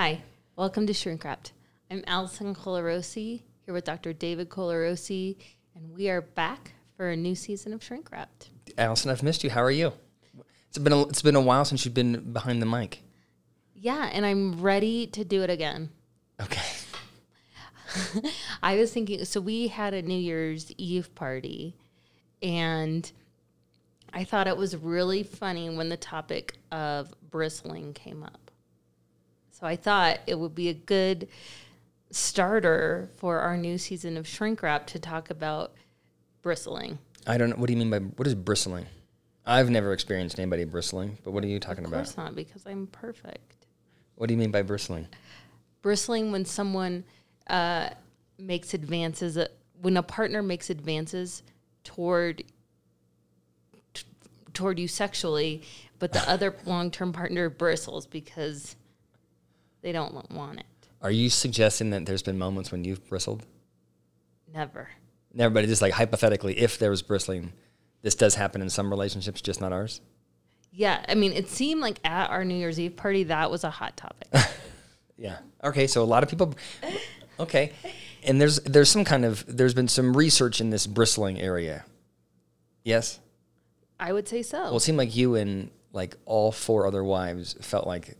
Hi, welcome to Shrink Wrapped. I'm Allison Colarossi here with Dr. David Colarossi, and we are back for a new season of Shrink Wrapped. Allison, I've missed you. How are you? It's been a, it's been a while since you've been behind the mic. Yeah, and I'm ready to do it again. Okay. I was thinking, so we had a New Year's Eve party, and I thought it was really funny when the topic of bristling came up. So I thought it would be a good starter for our new season of Shrink Wrap to talk about bristling. I don't know. What do you mean by what is bristling? I've never experienced anybody bristling, but what are you talking about? Of about? course not, because I'm perfect. What do you mean by bristling? bristling when someone uh, makes advances uh, when a partner makes advances toward t- toward you sexually but the other long-term partner bristles because they don't want it Are you suggesting that there's been moments when you've bristled? never Never, but just like hypothetically, if there was bristling, this does happen in some relationships, just not ours. yeah i mean it seemed like at our new year's eve party that was a hot topic Yeah. Okay. So a lot of people. Okay. And there's there's some kind of there's been some research in this bristling area. Yes. i would say so Well, it seemed like you and like all four other wives felt like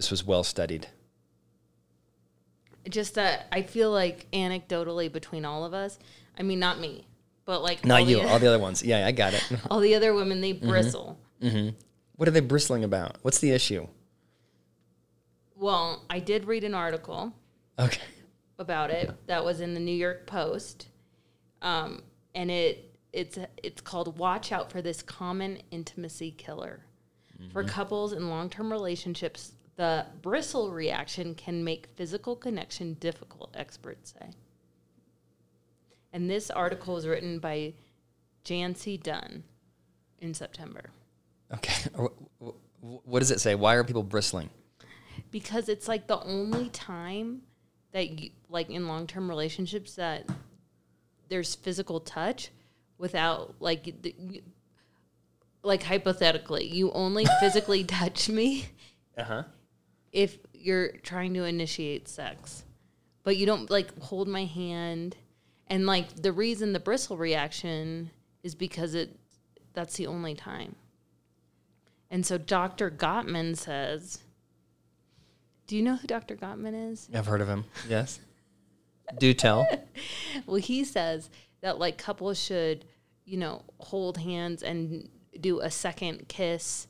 this was well studied. just that i feel like anecdotally between all of us i mean not me but like Not all you, the, all the other ones. Yeah, I got it. all the other women they mm-hmm. bristle mm-hmm. What are they bristling about? What's the issue? Well, I did read an article Okay. about it that was in the New York Post, um, and it it's it's called "Watch Out for This Common Intimacy Killer." For mm-hmm. couples in long-term relationships, the bristle reaction can make physical connection difficult. Experts say. And this article was written by Jancee Dunn in September. Okay. Wh- wh- What does it say? Why are people bristling? because it's like the only time that you like in long-term relationships that there's physical touch without like the, like hypothetically you only physically touch me Uh huh. If you're trying to initiate sex but you don't like hold my hand and like the reason the bristle reaction is because it that's the only time and so dr gottman says do you know who dr gottman is I've heard of him. Yes. Do tell. well he says that like couples should you know hold hands and do a second kiss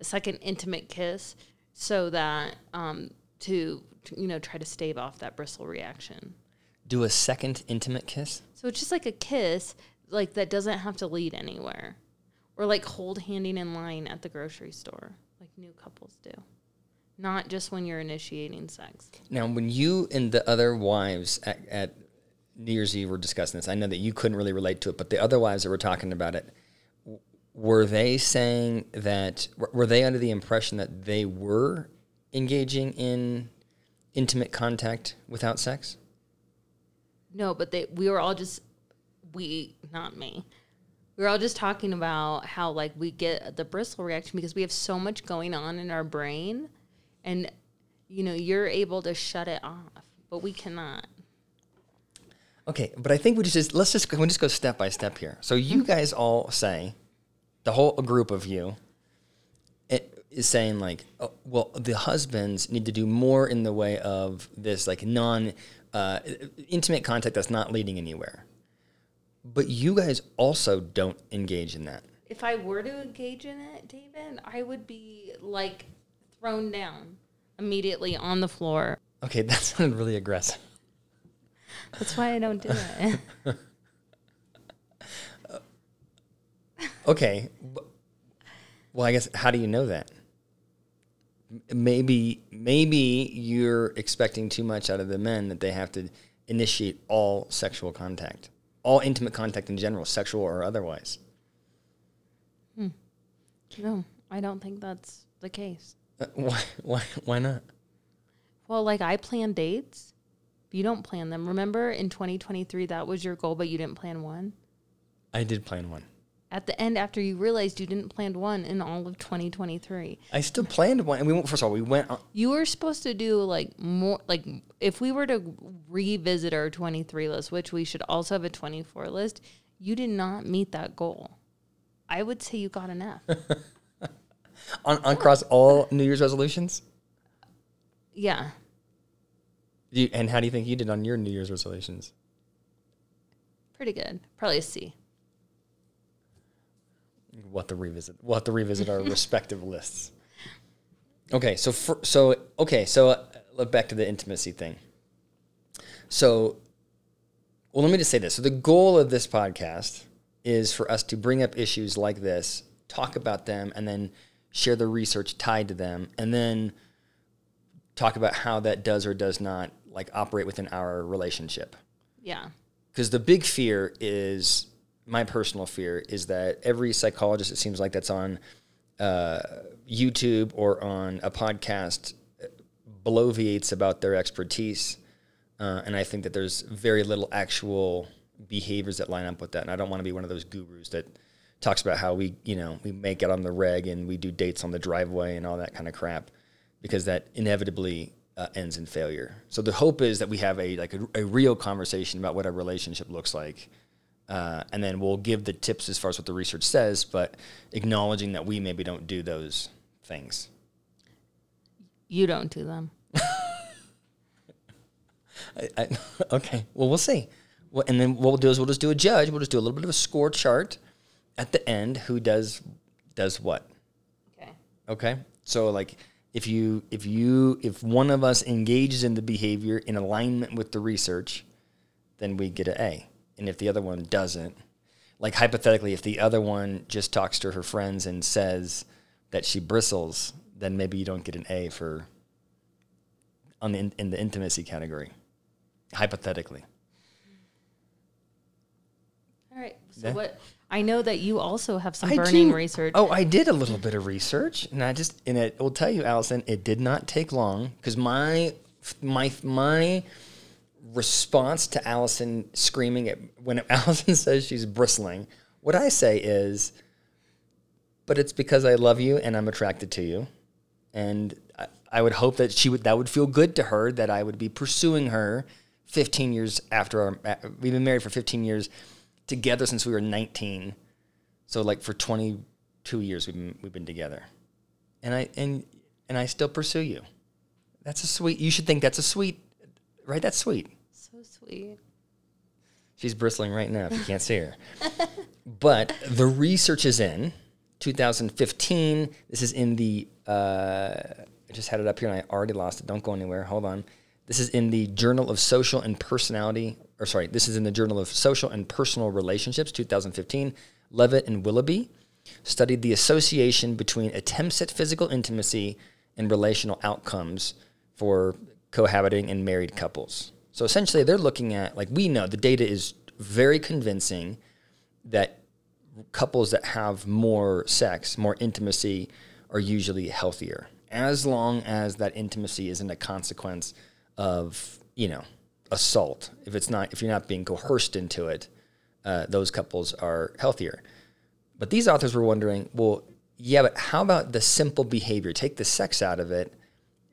a second intimate kiss so that um to, to you know try to stave off that bristle reaction. Do a second intimate kiss. so it's just like a kiss like that doesn't have to lead anywhere. Or like hold handing in line at the grocery store like new couples do. Not just when you're initiating sex. Now, when you and the other wives at, at New Year's Eve were discussing this, I know that you couldn't really relate to it, but the other wives that were talking about it, were they saying that, were- they under the impression that they were engaging in intimate contact without sex? No, but they we were all just we not me. We were all just talking about how like we get the bristle reaction because we have so much going on in our brain and you know, you're able to shut it off, but we cannot. Okay, but I think we just let's just we just go step by step here. So you mm-hmm. guys all say, the whole group of you, is saying like, oh, well, the husbands need to do more in the way of this like non uh, intimate contact that's not leading anywhere. But you guys also don't engage in that. If I were to engage in it, David, I would be like thrown down immediately on the floor. Okay, that sounded really aggressive. That's why I don't do it. Okay, well, I guess how do you know that? Maybe maybe you're expecting too much out of the men that they have to initiate all sexual contact, all intimate contact in general, sexual or otherwise. no, I don't think that's the case. Uh, Why why why not? Well, like I plan dates. You don't plan them. Remember in 2023 that was your goal, but you didn't plan one. I did plan one. At the end after you realized you didn't plan one in all of 2023. I still planned one, and we went. First of all, we went. On, You were supposed to do like more, like if we were to revisit our 23 list, which we should also have a 24 list, you did not meet that goal. I would say you got an F. on, on across all New Year's resolutions. yeah. You, and how do you think you did on your New Year's resolutions? Pretty good. Probably a C. We'll have to revisit. We'll have to revisit our respective lists. Okay, so for, so okay, so uh, look back to the intimacy thing. So, well, let me just say this. So, the goal of this podcast is for us to bring up issues like this, talk about them, and then share the research tied to them, and then talk about how that does or does not like operate within our relationship Yeah. because the big fear is my personal fear is that every psychologist it seems like that's on uh, YouTube or on a podcast bloviates about their expertise, uh, and I think that there's very little actual behaviors that line up with that. And I don't want to be one of those gurus that talks about how we, you know, we make it on the reg and we do dates on the driveway and all that kind of crap, because that inevitably uh, ends in failure. So the hope is that we have a like a, a real conversation about what a relationship looks like, uh, and then we'll give the tips as far as what the research says, but acknowledging that we maybe don't do those things. You don't do them. I, I, okay, well we'll see. Well, and then what we'll do is we'll just do a judge. We'll just do a little bit of a score chart at the end. Who does does what? Okay. Okay. So like if you if you if one of us engages in the behavior in alignment with the research, then we get an A. And if the other one doesn't, like hypothetically, if the other one just talks to her friends and says that she bristles, then maybe you don't get an A for on the in, in the intimacy category. Hypothetically. All right. So Yeah. what? I know that you also have some I burning do- research. Oh, I did a little bit of research, and I just and it will tell you, Allison, it did not take long because my my my response to Allison screaming at when Allison says she's bristling, what I say is, but it's because I love you and I'm attracted to you, and I, I would hope that she would that would feel good to her that I would be pursuing her 15 years after our uh, we've been married for 15 years together since we were 19 so like for 22 years we've been, we've been together. And I and and I still pursue you. That's a sweet you should think that's a sweet right that's sweet. so sweet. She's bristling right now if you can't see her. but the research is in 2015. This is in the uh, I just had it up here and I already lost it. Don't go anywhere. Hold on. This is in the Journal of Social and Personality, or sorry, this is in the Journal of Social and Personal Relationships, 2015. Leavitt and Willoughby studied the association between attempts at physical intimacy and relational outcomes for cohabiting and married couples. So essentially, they're looking at, like we know, the data is very convincing that couples that have more sex, more intimacy, are usually healthier, as long as that intimacy isn't a consequence of, you know, assault. If it's not, if you're not being coerced into it, uh, those couples are healthier. But these authors were wondering, well, yeah, but how about the simple behavior? Take the sex out of it.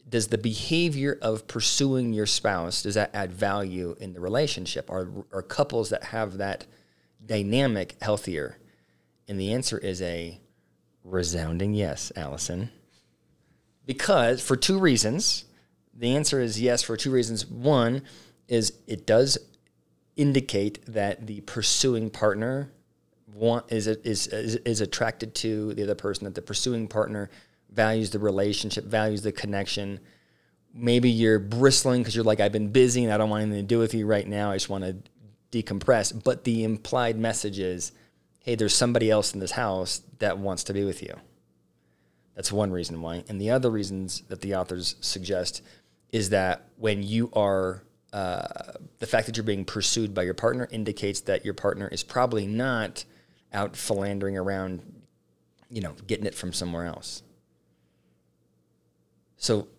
Does the behavior of pursuing your spouse does that add value in the relationship? Are are couples that have that dynamic healthier? And the answer is a resounding yes, Allison. Because for two reasons, the answer is yes for two reasons. One is it does indicate that the pursuing partner want is is is, is attracted to the other person that the pursuing partner values the relationship values the connection. Maybe you're bristling because you're like i've been busy and i don't want anything to do with you right now. I just want to decompress. But the implied message is hey there's somebody else in this house that wants to be with you. That's one reason why. And the other reasons that the authors suggest is that when you are uh, the fact that you're being pursued by your partner indicates that your partner is probably not out philandering around, you know, getting it from somewhere else. So,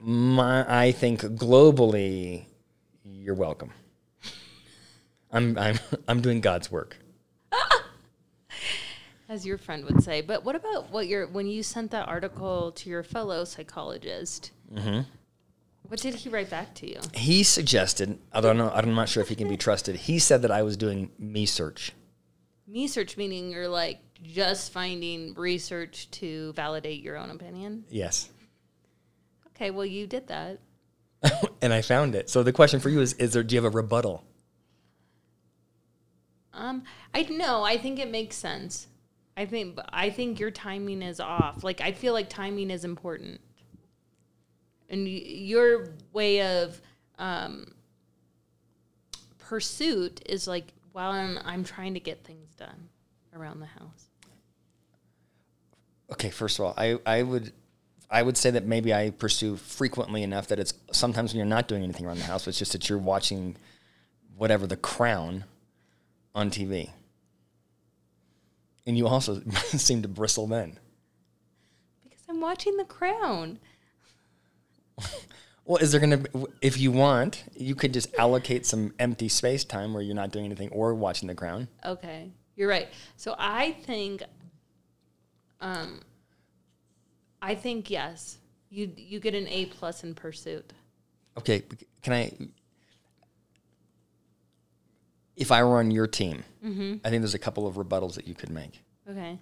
my I think globally, you're welcome. I'm I'm I'm doing God's work. as your friend would say. But what about what your when you sent that article to your fellow psychologist? Mm-hmm. What did he write back to you? He suggested, I don't know, I'm not sure if he can be trusted. He said that I was doing me search. Me search meaning you're like just finding research to validate your own opinion. Yes. Okay, well you did that. and I found it. So the question for you is: Is there? Do you have a rebuttal? Um, I no, I think it makes sense. I think I think your timing is off. Like I feel like timing is important, and y- your way of um, pursuit is like while I'm, I'm trying to get things done around the house. Okay, first of all, I, I would I would say that maybe I pursue frequently enough that it's sometimes when you're not doing anything around the house, it's just that you're watching whatever the crown on TV. And you also seem to bristle then. Because I'm watching The Crown. Well, is there going to, if you want, you could just allocate some empty space time where you're not doing anything or watching The Crown. Okay, you're right. So I think, um, I think yes, you you get an A plus in pursuit. Okay, can I? If I were on your team, I think there's a couple of rebuttals that you could make. Okay.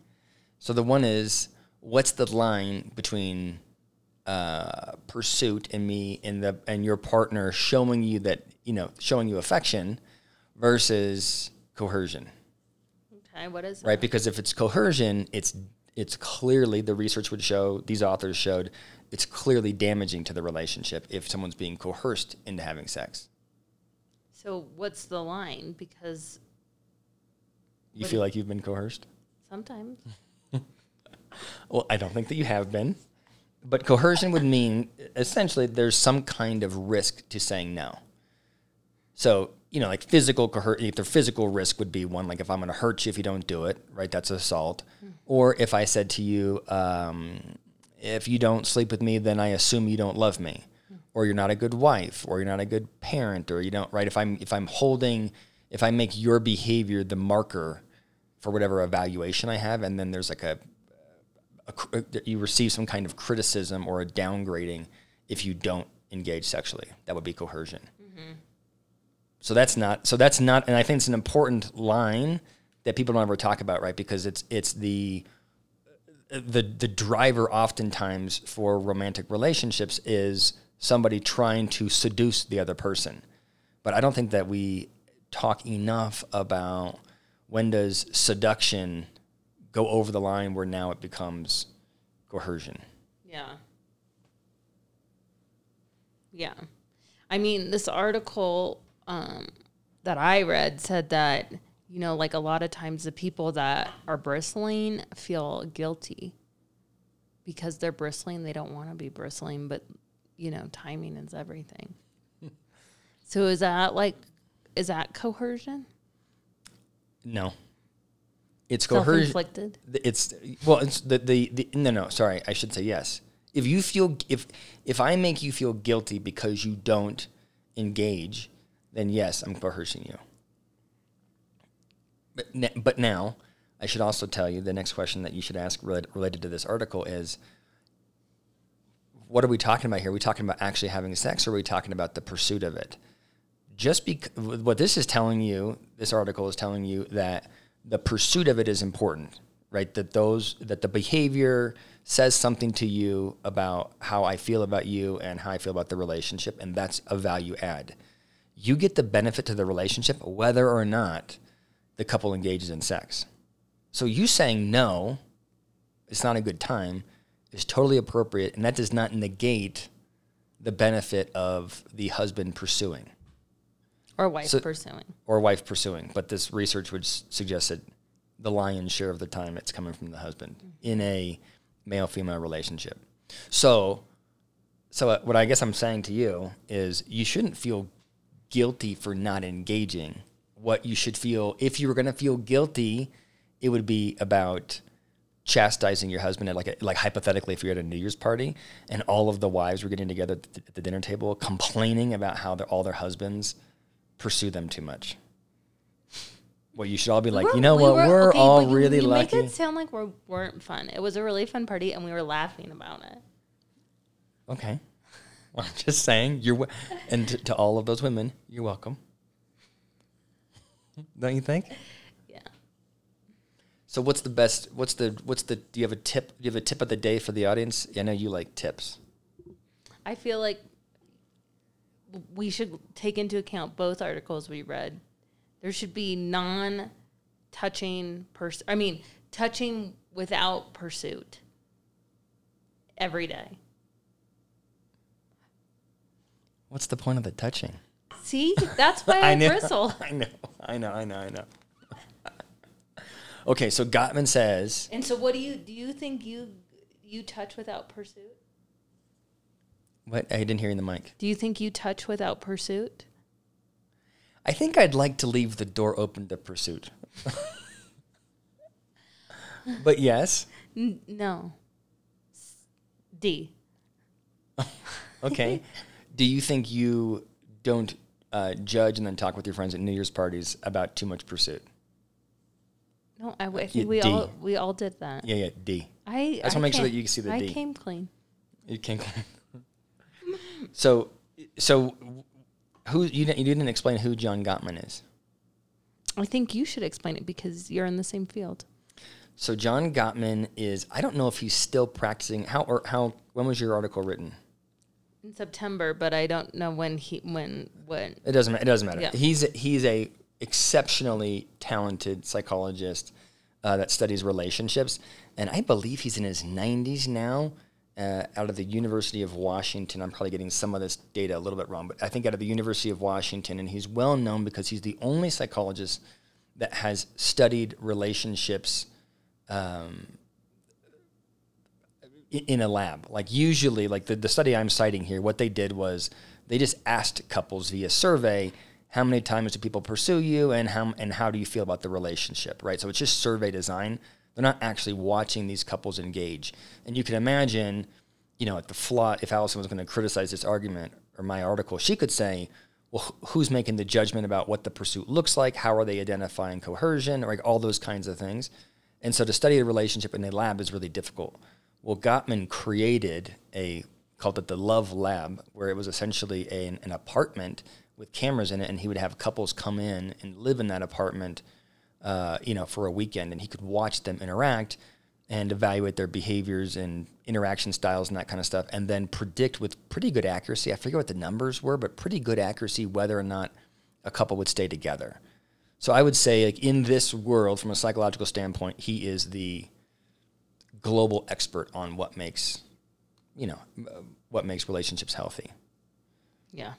So the one is, what's the line between uh, pursuit and me and the and your partner showing you that you know showing you affection versus coercion, Okay. What is right? Because if it's coercion, it's it's clearly the research would show these authors showed it's clearly damaging to the relationship if someone's being coerced into having sex. So what's the line? Because You feel like you've been coerced? sometimes. Well, I don't think that you have been. But coercion would mean essentially there's some kind of risk to saying no. So, you know, like physical coercion, if the physical risk would be one, like if I'm going to hurt you if you don't do it, right? That's assault. Mm-hmm. Or if I said to you, um, if you don't sleep with me, then I assume you don't love me, mm. or you're not a good wife, or you're not a good parent, or you don't, right? If I'm, if I'm holding, if I make your behavior the marker for whatever evaluation I have, and then there's like a, a cr- uh, you receive some kind of criticism or a downgrading if you don't engage sexually. That would be coercion. So that's not. So that's not. And I think it's an important line that people don't ever talk about, right? Because it's it's the the the driver oftentimes for romantic relationships is somebody trying to seduce the other person. But I don't think that we talk enough about when does seduction go over the line where now it becomes coercion. Yeah. Yeah. I mean, this article um, that I read said that, you know, like a lot of times the people that are bristling feel guilty because they're bristling. They don't want to be bristling, but, you know, timing is everything. so is that like, is that coercion? No. It's coercion. It's well, it's the, the the no no sorry I should say yes. If you feel if if I make you feel guilty because you don't engage, then yes, I'm coercing you. But ne- but now I should also tell you the next question that you should ask related, related to this article is what are we talking about here? Are we talking about actually having sex or are we talking about the pursuit of it? Just what this is telling you, this article is telling you that the pursuit of it is important, right? That those that the behavior says something to you about how I feel about you and how I feel about the relationship, and that's a value add. You get the benefit to the relationship whether or not the couple engages in sex. So you saying no, it's not a good time, is totally appropriate, and that does not negate the benefit of the husband pursuing Or wife So- pursuing? or wife pursuing. But this research would suggest that the lion's share of the time it's coming from the husband in a male female relationship. So, so uh, what I guess I'm saying to you is you shouldn't feel guilty for not engaging. What you should feel, if you were going to feel guilty, it would be about chastising your husband at like a, like hypothetically if you're at a New Year's party and all of the wives were getting together at the, at the dinner table complaining about how all their husbands pursue them too much. Well, you should all be like, We're- you know we what? were- We're okay, all you- really you lucky. make it sound like we weren't fun. It was a really fun party, and we were laughing about it. Okay. I'm just saying, you're, w- and to, to all of those women, you're welcome. Don't you think? Yeah. So, what's the best? What's the what's the? Do you have a tip? Do you have a tip of the day for the audience? I know you like tips. I feel like we should take into account both articles we read. There should be non-touching person. I mean, touching without pursuit every day. What's the point of the touching? See, that's why I, know, bristle. I know. I know. I know. I know. okay, so Gottman says And so, what do you do? You think you you touch without pursuit? what? I didn't hear in the mic. Do you think you touch without pursuit? I think I'd like to leave the door open to pursuit. but yes. N- no. D. Okay. Do you think you don't uh, judge and then talk with your friends at New Year's parties about too much pursuit? No, I, I think we D. all we all did that. Yeah, yeah. D. I I just wanna make sure that you can see the I D. came clean. You can't. so, so who you didn't, you didn't explain who John Gottman is. I think you should explain it because you're in the same field. So John Gottman is. I don't know if he's still practicing. How or how? When was your article written? In September, but I don't know when he when when It doesn't. It doesn't matter. Yeah. He's he's a exceptionally talented psychologist uh, that studies relationships, and I believe he's in his 90s now. Uh, out of the University of Washington, I'm probably getting some of this data a little bit wrong, but I think out of the University of Washington, and he's well known because he's the only psychologist that has studied relationships um, in a lab. Like usually, like the, the study I'm citing here, what they did was they just asked couples via survey, how many times do people pursue you and how and how do you feel about the relationship, right? So it's just survey design. They're not actually watching these couples engage. And you can imagine, you know, at the flaw, if Allison was going to criticize this argument or my article, she could say, well, who's making the judgment about what the pursuit looks like? How are they identifying coercion? Or like all those kinds of things. And so to study a relationship in a lab is really difficult. Well, Gottman created a called it the Love Lab, where it was essentially a, an apartment with cameras in it, and he would have couples come in and live in that apartment, uh, you know, for a weekend, and he could watch them interact and evaluate their behaviors and interaction styles and that kind of stuff, and then predict with pretty good accuracy. I forget what the numbers were, but pretty good accuracy whether or not a couple would stay together. So I would say, like in this world, from a psychological standpoint, he is the global expert on what makes, you know, what makes relationships healthy. yeah.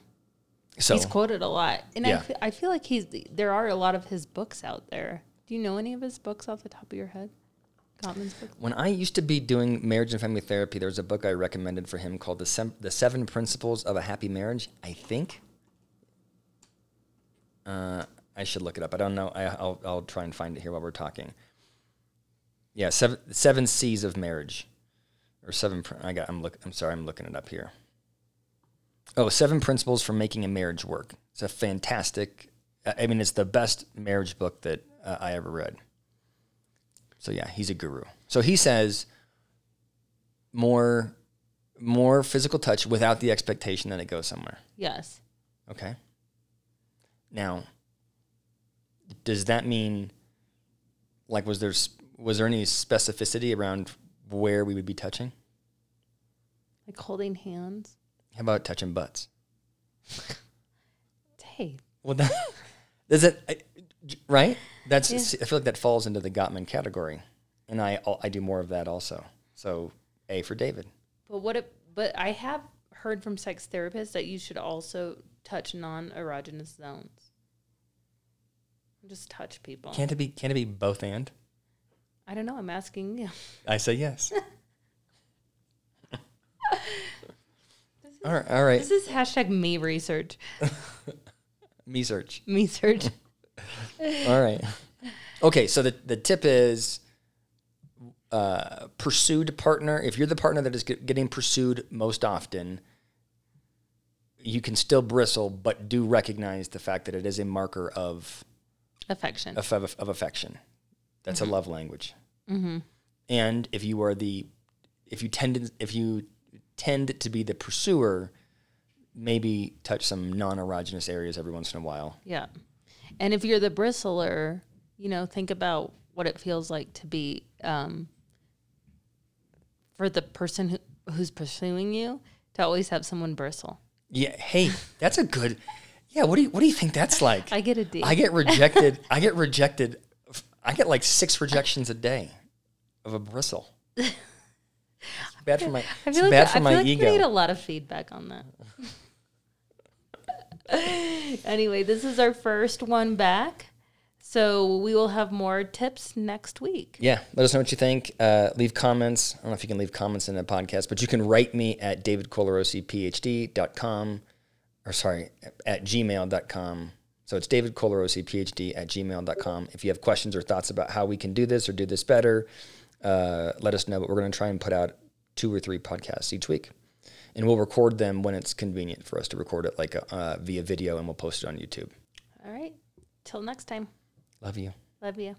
So he's quoted a lot, and Yeah. I, fe- I feel like he's there are a lot of his books out there. Do you know any of his books off the top of your head? Gottman's book. when I used to be doing marriage and family therapy, there was a book I recommended for him called the Sem- the Seven Principles of a Happy Marriage. I think. Uh, I should look it up. I don't know. I, I'll I'll try and find it here while we're talking. Yeah, seven seven C's of marriage, or seven. I got. I'm look. I'm sorry. I'm looking it up here. Oh, seven principles for making a marriage work. It's a fantastic. I I mean, it's the best marriage book that uh, I ever read. So yeah, he's a guru. So he says more more physical touch without the expectation that it goes somewhere. Yes. Okay. Now, does that mean like was there was there any specificity around where we would be touching? Like holding hands. How about touching butts? Hey, Well, that, does it I- right? That's Yeah. I feel like that falls into the Gottman category, and I I do more of that also. So A for David. but what? It, but I have heard from sex therapists that you should also touch non-erogenous zones. Just touch people. Can't it be? Can't it be both and? I don't know. I'm asking you. I say yes. all right, all right. This is hashtag me research. Me search. Me search. All right. Okay, so the the tip is uh, pursued partner. If you're the partner that is get, getting pursued most often, you can still bristle, but do recognize the fact that it is a marker of Affection. of, of, of affection. That's a love language. And if you are the, if you tend to, if you tend to be the pursuer, maybe touch some non-erogenous areas every once in a while. Yeah. And if you're the bristler, you know, think about what it feels like to be um, for the person who, who's pursuing you to always have someone bristle. Yeah. Hey, that's a good. Yeah. What do you What do you think that's like? I get a D. I get rejected. I get rejected. I get like six rejections a day of a bristle. It's bad for my. I feel like, bad I for feel my like ego. we need a lot of feedback on that. anyway, this is our first one back. So we will have more tips next week. Yeah, let us know what you think. Uh, leave comments. I don't know if you can leave comments in the podcast, but you can write me at davidcolarossiphd.com or sorry, at gmail.com. So it's davidcolarossiphd at gmail.com. If you have questions or thoughts about how we can do this or do this better, uh, let us know. But we're going to try and put out two or three podcasts each week. And we'll record them when it's convenient for us to record it like uh, via video and we'll post it on YouTube. All right. Till next time. Love you. Love you.